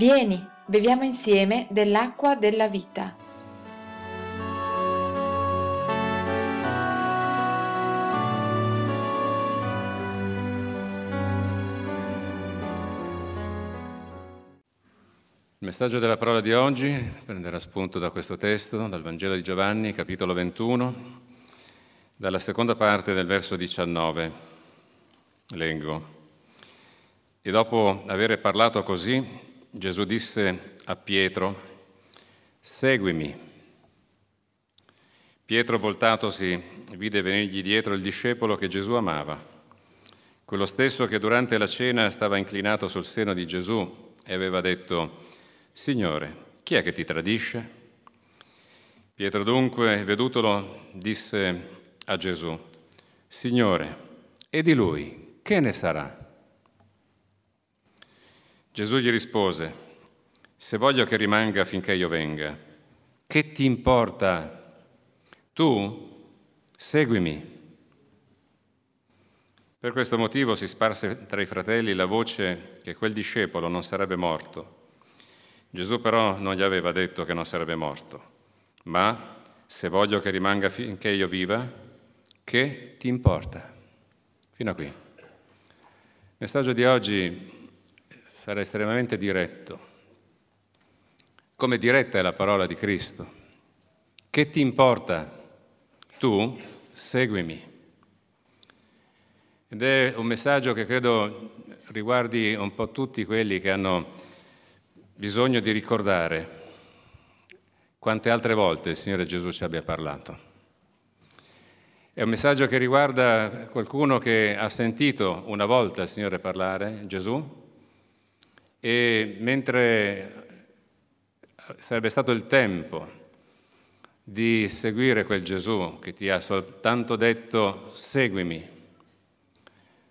Vieni, beviamo insieme dell'acqua della vita. Il messaggio della parola di oggi prenderà spunto da questo testo, dal Vangelo di Giovanni, capitolo 21, dalla seconda parte del verso 19. Leggo. E dopo aver parlato così, Gesù disse a Pietro, seguimi. Pietro, voltatosi, vide venirgli dietro il discepolo che Gesù amava, quello stesso che durante la cena stava inclinato sul seno di Gesù e aveva detto, Signore, chi è che ti tradisce? Pietro dunque, vedutolo, disse a Gesù, Signore, e di lui che ne sarà? Gesù gli rispose, se voglio che rimanga finché io venga, che ti importa? Tu seguimi. Per questo motivo si sparse tra i fratelli la voce che quel discepolo non sarebbe morto. Gesù però non gli aveva detto che non sarebbe morto, ma se voglio che rimanga finché io viva, che ti importa? Fino a qui. Il messaggio di oggi sarà estremamente diretto, come diretta è la parola di Cristo. Che ti importa? Tu seguimi. Ed è un messaggio che credo riguardi un po' tutti quelli che hanno bisogno di ricordare quante altre volte il Signore Gesù ci abbia parlato. È un messaggio che riguarda qualcuno che ha sentito una volta il Signore parlare, Gesù, e mentre sarebbe stato il tempo di seguire quel Gesù che ti ha soltanto detto seguimi,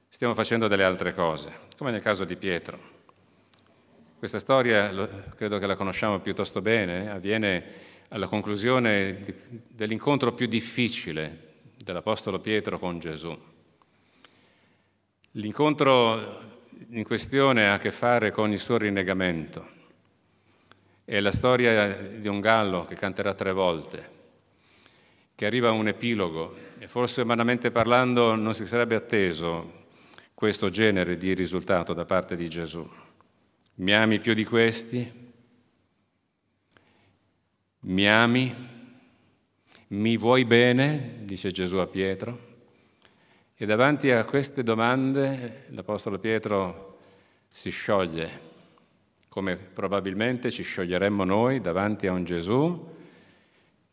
stiamo facendo delle altre cose, come nel caso di Pietro. Questa storia credo che la conosciamo piuttosto bene, avviene alla conclusione dell'incontro più difficile dell'Apostolo Pietro con Gesù. L'incontro in questione ha a che fare con il suo rinnegamento. È la storia di un gallo che canterà tre volte, che arriva a un epilogo e forse umanamente parlando non si sarebbe atteso questo genere di risultato da parte di Gesù. Mi ami più di questi? Mi ami? Mi vuoi bene? dice Gesù a Pietro. E davanti a queste domande l'Apostolo Pietro si scioglie, come probabilmente ci scioglieremmo noi davanti a un Gesù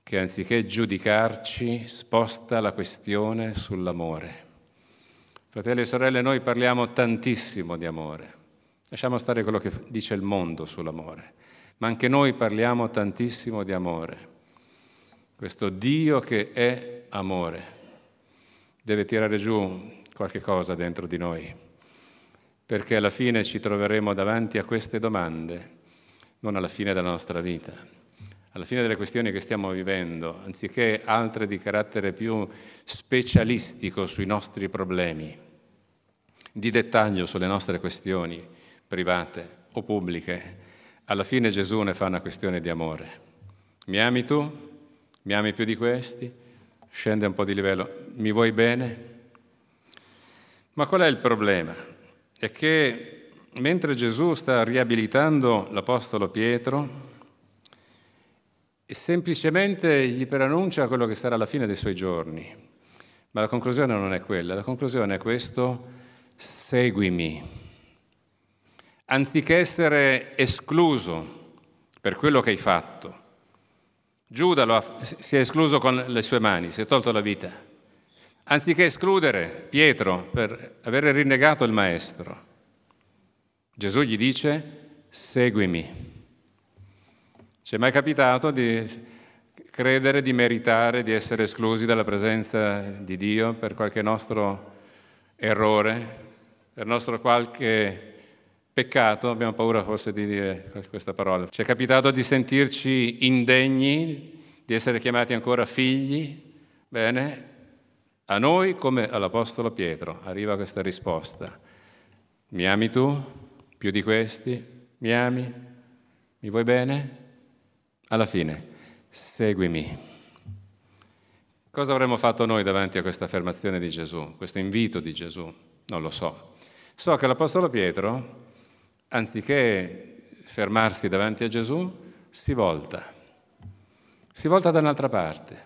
che anziché giudicarci sposta la questione sull'amore. Fratelli e sorelle, noi parliamo tantissimo di amore, lasciamo stare quello che dice il mondo sull'amore, ma anche noi parliamo tantissimo di amore. Questo Dio che è amore deve tirare giù qualche cosa dentro di noi, perché alla fine ci troveremo davanti a queste domande, non alla fine della nostra vita, alla fine delle questioni che stiamo vivendo, anziché altre di carattere più specialistico sui nostri problemi, di dettaglio sulle nostre questioni private o pubbliche, alla fine Gesù ne fa una questione di amore. Mi ami tu? Mi ami più di questi? Scende un po' di livello, mi vuoi bene? Ma qual è il problema? È che mentre Gesù sta riabilitando l'Apostolo Pietro, semplicemente gli preannuncia quello che sarà la fine dei suoi giorni. Ma la conclusione non è quella, la conclusione è questo, seguimi. Anziché essere escluso per quello che hai fatto, Giuda ha, si è escluso con le sue mani, si è tolto la vita. Anziché escludere Pietro per aver rinnegato il Maestro, Gesù gli dice seguimi. Ci è mai capitato di credere, di meritare, di essere esclusi dalla presenza di Dio per qualche nostro errore, per nostro qualche peccato, abbiamo paura forse di dire questa parola, ci è capitato di sentirci indegni, di essere chiamati ancora figli? Bene, a noi come all'Apostolo Pietro arriva questa risposta. Mi ami tu più di questi? Mi ami? Mi vuoi bene? Alla fine, seguimi. Cosa avremmo fatto noi davanti a questa affermazione di Gesù, questo invito di Gesù? Non lo so. So che l'Apostolo Pietro, anziché fermarsi davanti a Gesù, si volta. Si volta da un'altra parte.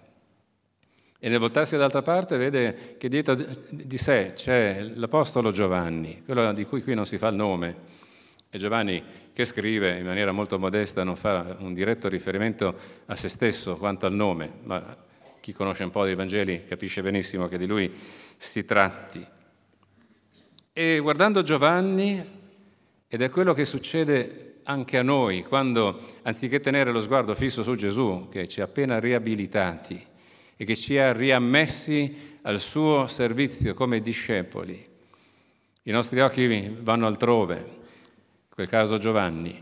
E nel voltarsi dall'altra parte vede che dietro di sé c'è l'Apostolo Giovanni, quello di cui qui non si fa il nome. E Giovanni che scrive in maniera molto modesta non fa un diretto riferimento a se stesso quanto al nome, ma chi conosce un po' dei Vangeli capisce benissimo che di lui si tratti. E guardando Giovanni, ed è quello che succede anche a noi, quando anziché tenere lo sguardo fisso su Gesù, che ci ha appena riabilitati, e che ci ha riammessi al suo servizio come discepoli. I nostri occhi vanno altrove, in quel caso Giovanni,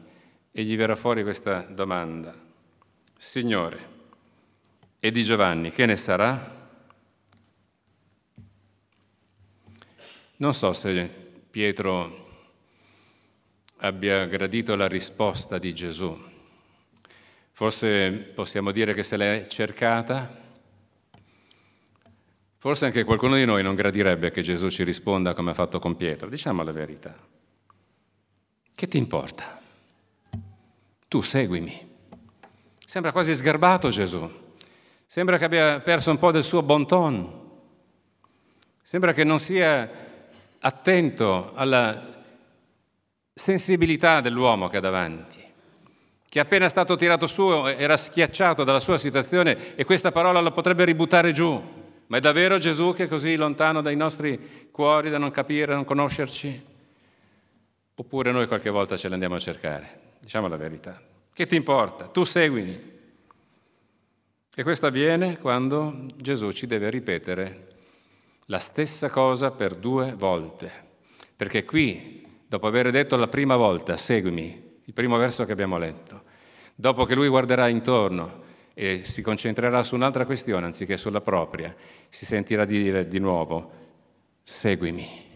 e gli verrà fuori questa domanda. Signore, e di Giovanni che ne sarà? Non so se Pietro abbia gradito la risposta di Gesù. Forse possiamo dire che se l'è cercata, Forse anche qualcuno di noi non gradirebbe che Gesù ci risponda come ha fatto con Pietro. Diciamo la verità. Che ti importa? Tu seguimi. Sembra quasi sgarbato Gesù. Sembra che abbia perso un po' del suo bon ton. Sembra che non sia attento alla sensibilità dell'uomo che ha davanti, che appena stato tirato su era schiacciato dalla sua situazione e questa parola lo potrebbe ributtare giù. Ma è davvero Gesù che è così lontano dai nostri cuori da non capire, da non conoscerci? Oppure noi qualche volta ce l'andiamo a cercare? Diciamo la verità. Che ti importa? Tu seguimi. E questo avviene quando Gesù ci deve ripetere la stessa cosa per due volte. Perché qui, dopo aver detto la prima volta, seguimi, il primo verso che abbiamo letto, dopo che lui guarderà intorno e si concentrerà su un'altra questione anziché sulla propria, si sentirà dire di nuovo, seguimi.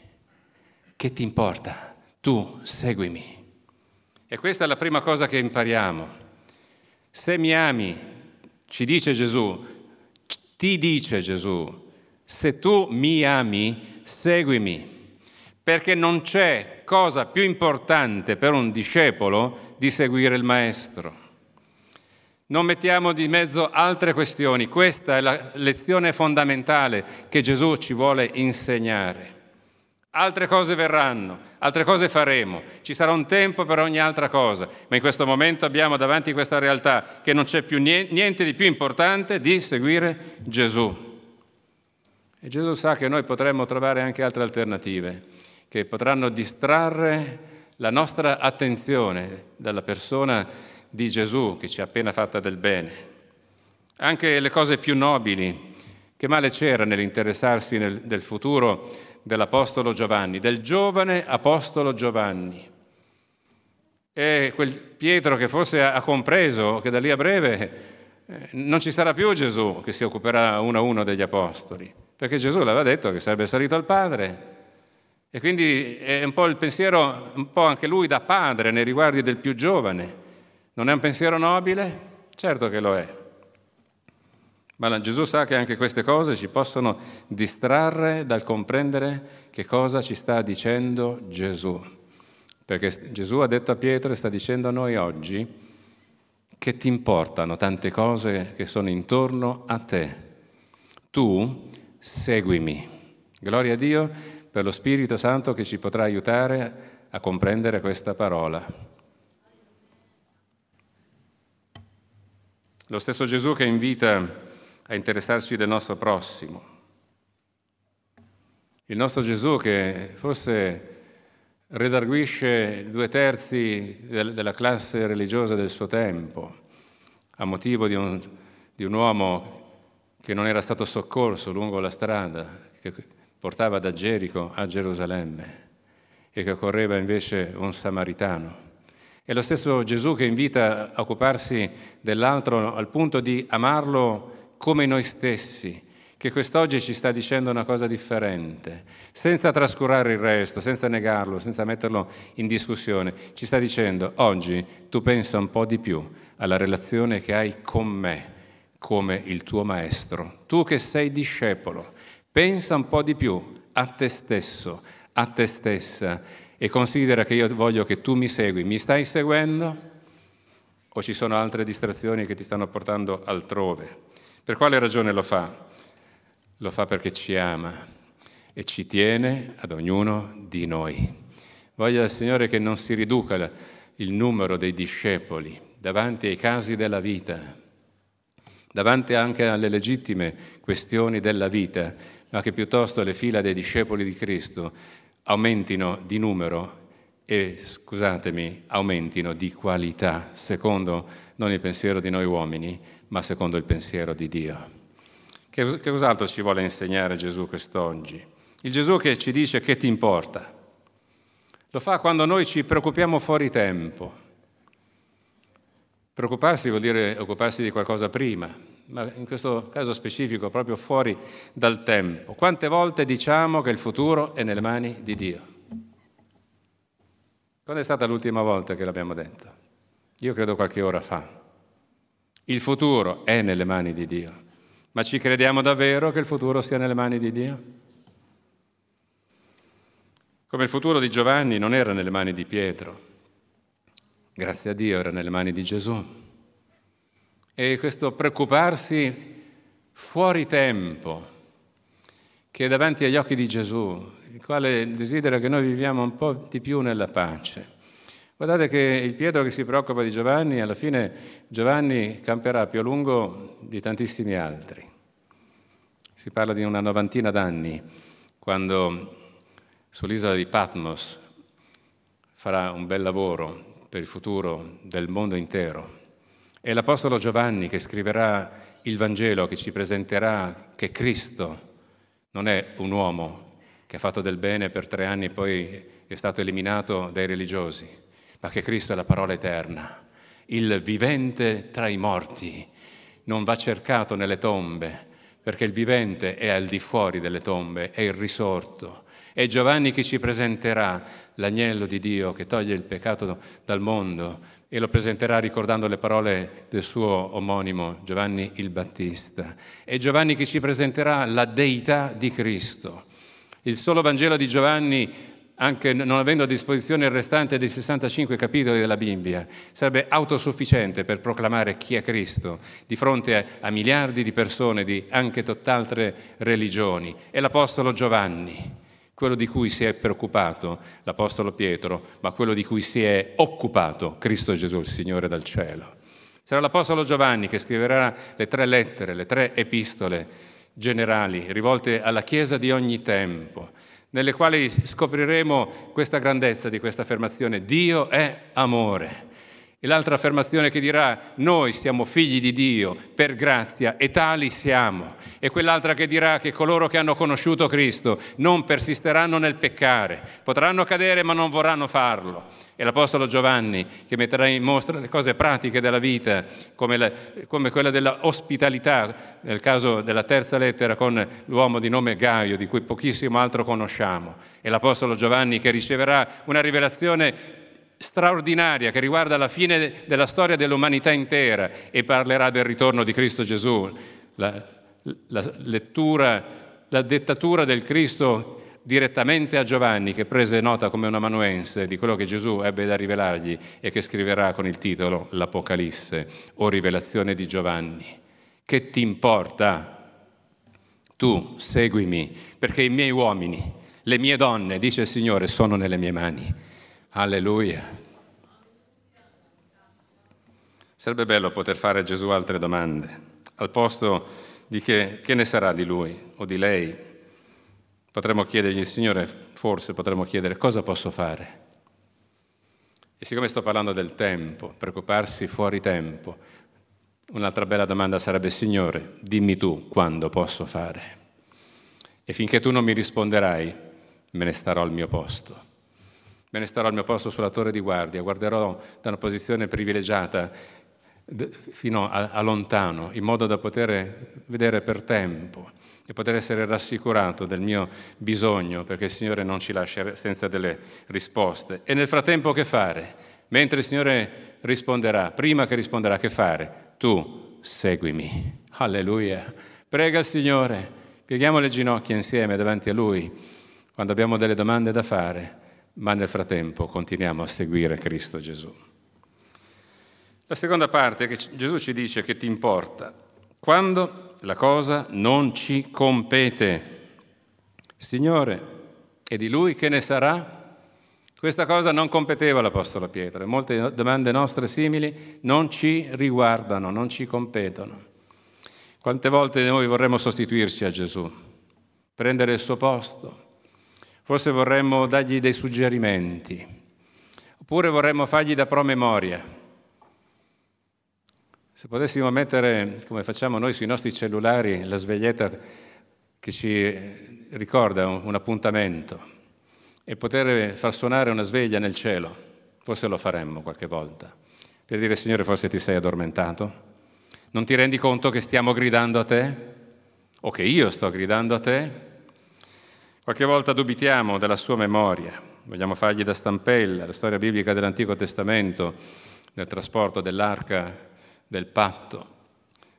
Che ti importa? Tu seguimi. E questa è la prima cosa che impariamo. Se mi ami, ci dice Gesù, ti dice Gesù, se tu mi ami, seguimi, perché non c'è cosa più importante per un discepolo di seguire il Maestro. Non mettiamo di mezzo altre questioni, questa è la lezione fondamentale che Gesù ci vuole insegnare. Altre cose verranno, altre cose faremo, ci sarà un tempo per ogni altra cosa, ma in questo momento abbiamo davanti questa realtà che non c'è più niente di più importante di seguire Gesù. E Gesù sa che noi potremmo trovare anche altre alternative che potranno distrarre la nostra attenzione dalla persona di Gesù che ci ha appena fatta del bene. Anche le cose più nobili, che male c'era nell'interessarsi nel, del futuro dell'Apostolo Giovanni, del giovane Apostolo Giovanni. E quel Pietro che forse ha compreso che da lì a breve eh, non ci sarà più Gesù che si occuperà uno a uno degli Apostoli, perché Gesù l'aveva detto che sarebbe salito al Padre. E quindi è un po' il pensiero, un po' anche lui da padre nei riguardi del più giovane. Non è un pensiero nobile? Certo che lo è. Ma Gesù sa che anche queste cose ci possono distrarre dal comprendere che cosa ci sta dicendo Gesù. Perché Gesù ha detto a Pietro e sta dicendo a noi oggi che ti importano tante cose che sono intorno a te. Tu seguimi. Gloria a Dio per lo Spirito Santo che ci potrà aiutare a comprendere questa parola. Lo stesso Gesù che invita a interessarsi del nostro prossimo. Il nostro Gesù che forse redarguisce due terzi della classe religiosa del suo tempo a motivo di un, di un uomo che non era stato soccorso lungo la strada che portava da Gerico a Gerusalemme e che correva invece un samaritano. È lo stesso Gesù che invita a occuparsi dell'altro al punto di amarlo come noi stessi, che quest'oggi ci sta dicendo una cosa differente, senza trascurare il resto, senza negarlo, senza metterlo in discussione. Ci sta dicendo, oggi tu pensa un po' di più alla relazione che hai con me, come il tuo maestro. Tu che sei discepolo, pensa un po' di più a te stesso, a te stessa e considera che io voglio che tu mi segui. Mi stai seguendo? O ci sono altre distrazioni che ti stanno portando altrove? Per quale ragione lo fa? lo fa perché ci ama e ci tiene ad ognuno di noi. Voglia il Signore che non si riduca il numero dei discepoli davanti ai casi della vita, davanti anche alle legittime questioni della vita, ma che piuttosto le fila dei discepoli di Cristo aumentino di numero e, scusatemi, aumentino di qualità, secondo non il pensiero di noi uomini, ma secondo il pensiero di Dio. Che, che cos'altro ci vuole insegnare Gesù quest'oggi? Il Gesù che ci dice che ti importa. Lo fa quando noi ci preoccupiamo fuori tempo. Preoccuparsi vuol dire occuparsi di qualcosa prima, ma in questo caso specifico proprio fuori dal tempo. Quante volte diciamo che il futuro è nelle mani di Dio? Quando è stata l'ultima volta che l'abbiamo detto? Io credo qualche ora fa. Il futuro è nelle mani di Dio. Ma ci crediamo davvero che il futuro sia nelle mani di Dio? Come il futuro di Giovanni non era nelle mani di Pietro, grazie a Dio era nelle mani di Gesù. E questo preoccuparsi fuori tempo, che è davanti agli occhi di Gesù, il quale desidera che noi viviamo un po' di più nella pace. Guardate che il Pietro che si preoccupa di Giovanni, alla fine Giovanni camperà più a lungo di tantissimi altri. Si parla di una novantina d'anni, quando sull'isola di Patmos farà un bel lavoro per il futuro del mondo intero. È l'Apostolo Giovanni che scriverà il Vangelo, che ci presenterà che Cristo non è un uomo che ha fatto del bene per tre anni e poi è stato eliminato dai religiosi, ma che Cristo è la parola eterna, il vivente tra i morti, non va cercato nelle tombe, perché il vivente è al di fuori delle tombe, è il risorto. È Giovanni che ci presenterà l'agnello di Dio che toglie il peccato dal mondo e lo presenterà ricordando le parole del suo omonimo Giovanni il Battista. È Giovanni che ci presenterà la deità di Cristo. Il solo Vangelo di Giovanni anche non avendo a disposizione il restante dei 65 capitoli della Bibbia, sarebbe autosufficiente per proclamare chi è Cristo di fronte a, miliardi di persone di anche tutt'altre religioni. È l'Apostolo Giovanni, quello di cui si è preoccupato l'Apostolo Pietro, ma quello di cui si è occupato Cristo Gesù, il Signore dal cielo. Sarà l'Apostolo Giovanni che scriverà le tre lettere, le tre epistole generali rivolte alla Chiesa di ogni tempo nelle quali scopriremo questa grandezza di questa affermazione. Dio è amore. E l'altra affermazione che dirà, noi siamo figli di Dio per grazia e tali siamo. E quell'altra che dirà che coloro che hanno conosciuto Cristo non persisteranno nel peccare, potranno cadere ma non vorranno farlo. E l'Apostolo Giovanni che metterà in mostra le cose pratiche della vita, come, la, come quella dell'ospitalità, nel caso della terza lettera con l'uomo di nome Gaio, di cui pochissimo altro conosciamo. E l'Apostolo Giovanni che riceverà una rivelazione straordinaria che riguarda la fine della storia dell'umanità intera e parlerà del ritorno di Cristo Gesù, la, la lettura, la dettatura del Cristo direttamente a Giovanni che prese nota come un amanuense di quello che Gesù ebbe da rivelargli e che scriverà con il titolo L'Apocalisse o Rivelazione di Giovanni. Che ti importa? Tu seguimi perché i miei uomini, le mie donne, dice il Signore, sono nelle mie mani. Alleluia. Sarebbe bello poter fare a Gesù altre domande, al posto di che, che ne sarà di lui o di lei. Potremmo chiedergli, Signore, forse potremmo chiedere cosa posso fare. E siccome sto parlando del tempo, preoccuparsi fuori tempo, un'altra bella domanda sarebbe, Signore, dimmi tu quando posso fare. E finché tu non mi risponderai, me ne starò al mio posto. Me ne starò al mio posto sulla torre di guardia, guarderò da una posizione privilegiata fino a, a lontano, in modo da poter vedere per tempo e poter essere rassicurato del mio bisogno, perché il Signore non ci lascia senza delle risposte. E nel frattempo che fare? Mentre il Signore risponderà, prima che risponderà, che fare? Tu seguimi. Alleluia. Prega il Signore, pieghiamo le ginocchia insieme davanti a Lui quando abbiamo delle domande da fare, ma nel frattempo continuiamo a seguire Cristo Gesù. La seconda parte è che Gesù ci dice che ti importa quando la cosa non ci compete. Signore, e di Lui che ne sarà? Questa cosa non competeva all'Apostolo Pietro molte domande nostre simili non ci riguardano, non ci competono. Quante volte noi vorremmo sostituirci a Gesù, prendere il suo posto, forse vorremmo dargli dei suggerimenti, oppure vorremmo fargli da promemoria. Se potessimo mettere, come facciamo noi sui nostri cellulari, la sveglietta che ci ricorda un appuntamento e poter far suonare una sveglia nel cielo, forse lo faremmo qualche volta, per dire Signore forse ti sei addormentato, non ti rendi conto che stiamo gridando a te? O che io sto gridando a te? Qualche volta dubitiamo della sua memoria, vogliamo fargli da stampella la storia biblica dell'Antico Testamento, del trasporto dell'arca del patto,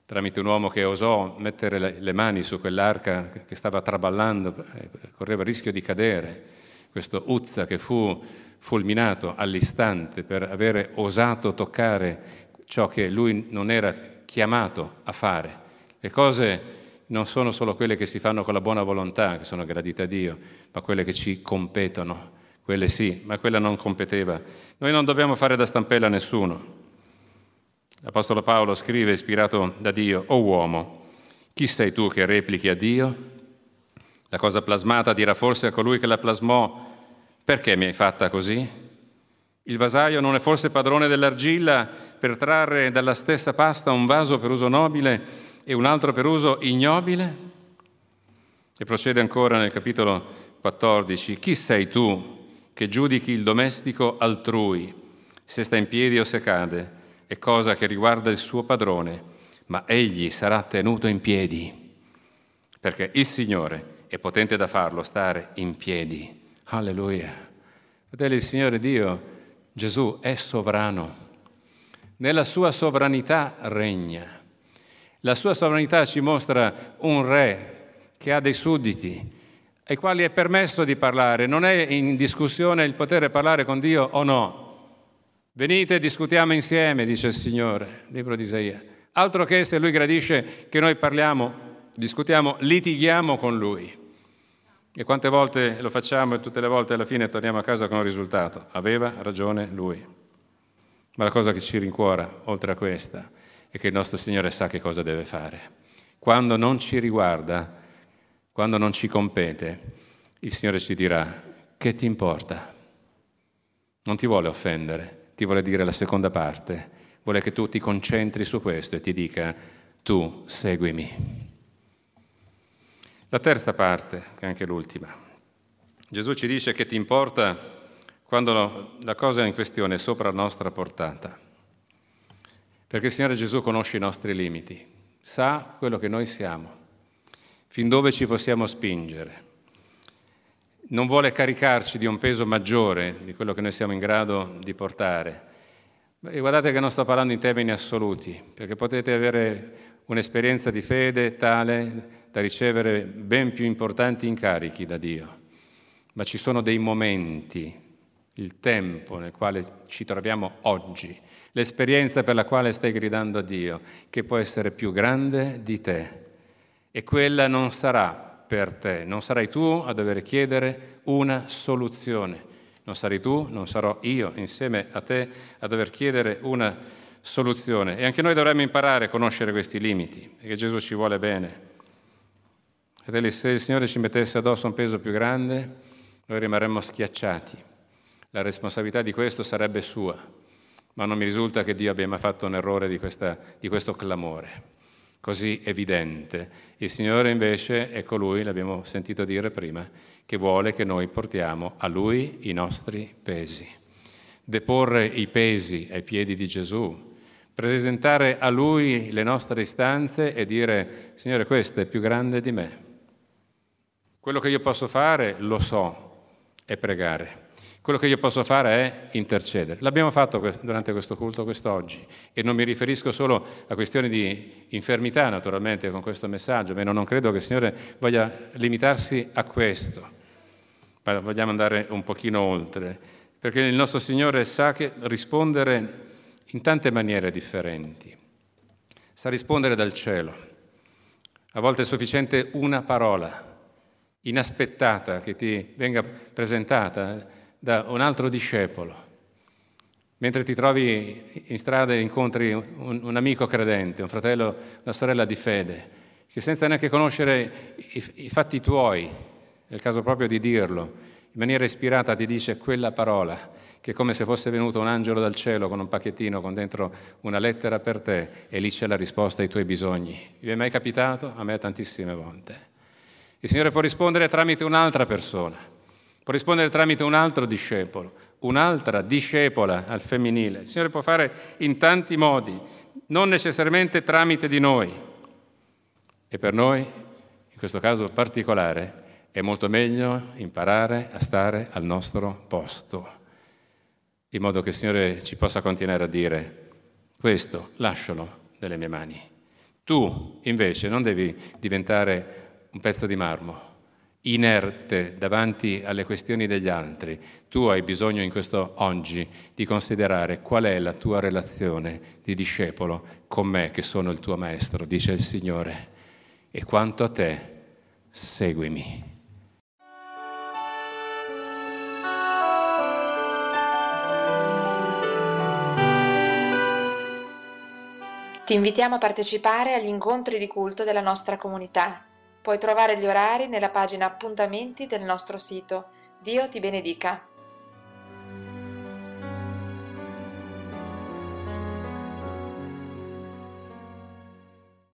tramite un uomo che osò mettere le mani su quell'arca che stava traballando, eh, correva il rischio di cadere, questo Uzza che fu fulminato all'istante per avere osato toccare ciò che lui non era chiamato a fare. Le cose non sono solo quelle che si fanno con la buona volontà, che sono gradite a Dio, ma quelle che ci competono. Quelle sì, ma quella non competeva. Noi non dobbiamo fare da stampella a nessuno. L'Apostolo Paolo scrive, ispirato da Dio, O uomo, chi sei tu che replichi a Dio? La cosa plasmata dirà forse a colui che la plasmò, perché mi hai fatta così? Il vasaio non è forse padrone dell'argilla per trarre dalla stessa pasta un vaso per uso nobile e un altro per uso ignobile? E procede ancora nel capitolo 14. Chi sei tu che giudichi il domestico altrui, se sta in piedi o se cade? È cosa che riguarda il suo padrone, ma egli sarà tenuto in piedi, perché il Signore è potente da farlo stare in piedi. Alleluia. Fratelli, il Signore Dio Gesù è sovrano, nella sua sovranità regna. La sua sovranità ci mostra un re che ha dei sudditi ai quali è permesso di parlare, non è in discussione il poter parlare con Dio o no. Venite, discutiamo insieme, dice il Signore, libro di Isaia. Altro che se Lui gradisce che noi parliamo, discutiamo, litighiamo con Lui. E quante volte lo facciamo e tutte le volte alla fine torniamo a casa con un risultato. Aveva ragione lui. Ma la cosa che ci rincuora, oltre a questa, è che il nostro Signore sa che cosa deve fare. Quando non ci riguarda, quando non ci compete, il Signore ci dirà, che ti importa? Non ti vuole offendere, ti vuole dire la seconda parte, vuole che tu ti concentri su questo e ti dica, tu seguimi. La terza parte, che è anche l'ultima. Gesù ci dice che ti importa quando la cosa in questione è sopra la nostra portata. Perché il Signore Gesù conosce i nostri limiti, sa quello che noi siamo, fin dove ci possiamo spingere. Non vuole caricarci di un peso maggiore di quello che noi siamo in grado di portare. E guardate che non sto parlando in termini assoluti, perché potete avere un'esperienza di fede tale da ricevere ben più importanti incarichi da Dio, ma ci sono dei momenti, il tempo nel quale ci troviamo oggi, l'esperienza per la quale stai gridando a Dio, che può essere più grande di te. E quella non sarà per te, non sarai tu a dover chiedere una soluzione, non sarai tu, non sarò io insieme a te a dover chiedere una soluzione. E anche noi dovremmo imparare a conoscere questi limiti, perché Gesù ci vuole bene. Fratelli, se il Signore ci mettesse addosso un peso più grande, noi rimarremmo schiacciati. La responsabilità di questo sarebbe sua, ma non mi risulta che Dio abbia mai fatto un errore di, questa, di questo clamore così evidente. Il Signore invece è colui, l'abbiamo sentito dire prima, che vuole che noi portiamo a Lui i nostri pesi. Deporre i pesi ai piedi di Gesù, presentare a Lui le nostre istanze e dire, Signore, questo è più grande di me Quello che io posso fare, lo so, è pregare. Quello che io posso fare è intercedere. L'abbiamo fatto durante questo culto quest'oggi e non mi riferisco solo a questioni di infermità, naturalmente, con questo messaggio, ma non credo che il Signore voglia limitarsi a questo, ma vogliamo andare un pochino oltre, perché il nostro Signore sa che rispondere in tante maniere differenti, sa rispondere dal cielo. A volte è sufficiente una parola inaspettata che ti venga presentata da un altro discepolo. Mentre ti trovi in strada e incontri un, un, amico credente, un fratello, una sorella di fede, che senza neanche conoscere i, i fatti tuoi, il caso proprio di dirlo, in maniera ispirata ti dice quella parola, che è come se fosse venuto un angelo dal cielo con un pacchettino con dentro una lettera per te e lì c'è la risposta ai tuoi bisogni. Vi è mai capitato? A me tantissime volte. Il Signore può rispondere tramite un'altra persona Può rispondere tramite un altro discepolo, un'altra discepola al femminile. Il Signore può fare in tanti modi, non necessariamente tramite di noi. E per noi, in questo caso particolare, è molto meglio imparare a stare al nostro posto, in modo che il Signore ci possa continuare a dire, questo lascialo nelle mie mani. Tu invece non devi diventare un pezzo di marmo, inerte davanti alle questioni degli altri, tu hai bisogno in questo oggi di considerare qual è la tua relazione di discepolo con me che sono il tuo maestro, dice il Signore, e quanto a te, seguimi. Ti invitiamo a partecipare agli incontri di culto della nostra comunità Puoi trovare gli orari nella pagina appuntamenti del nostro sito. Dio ti benedica.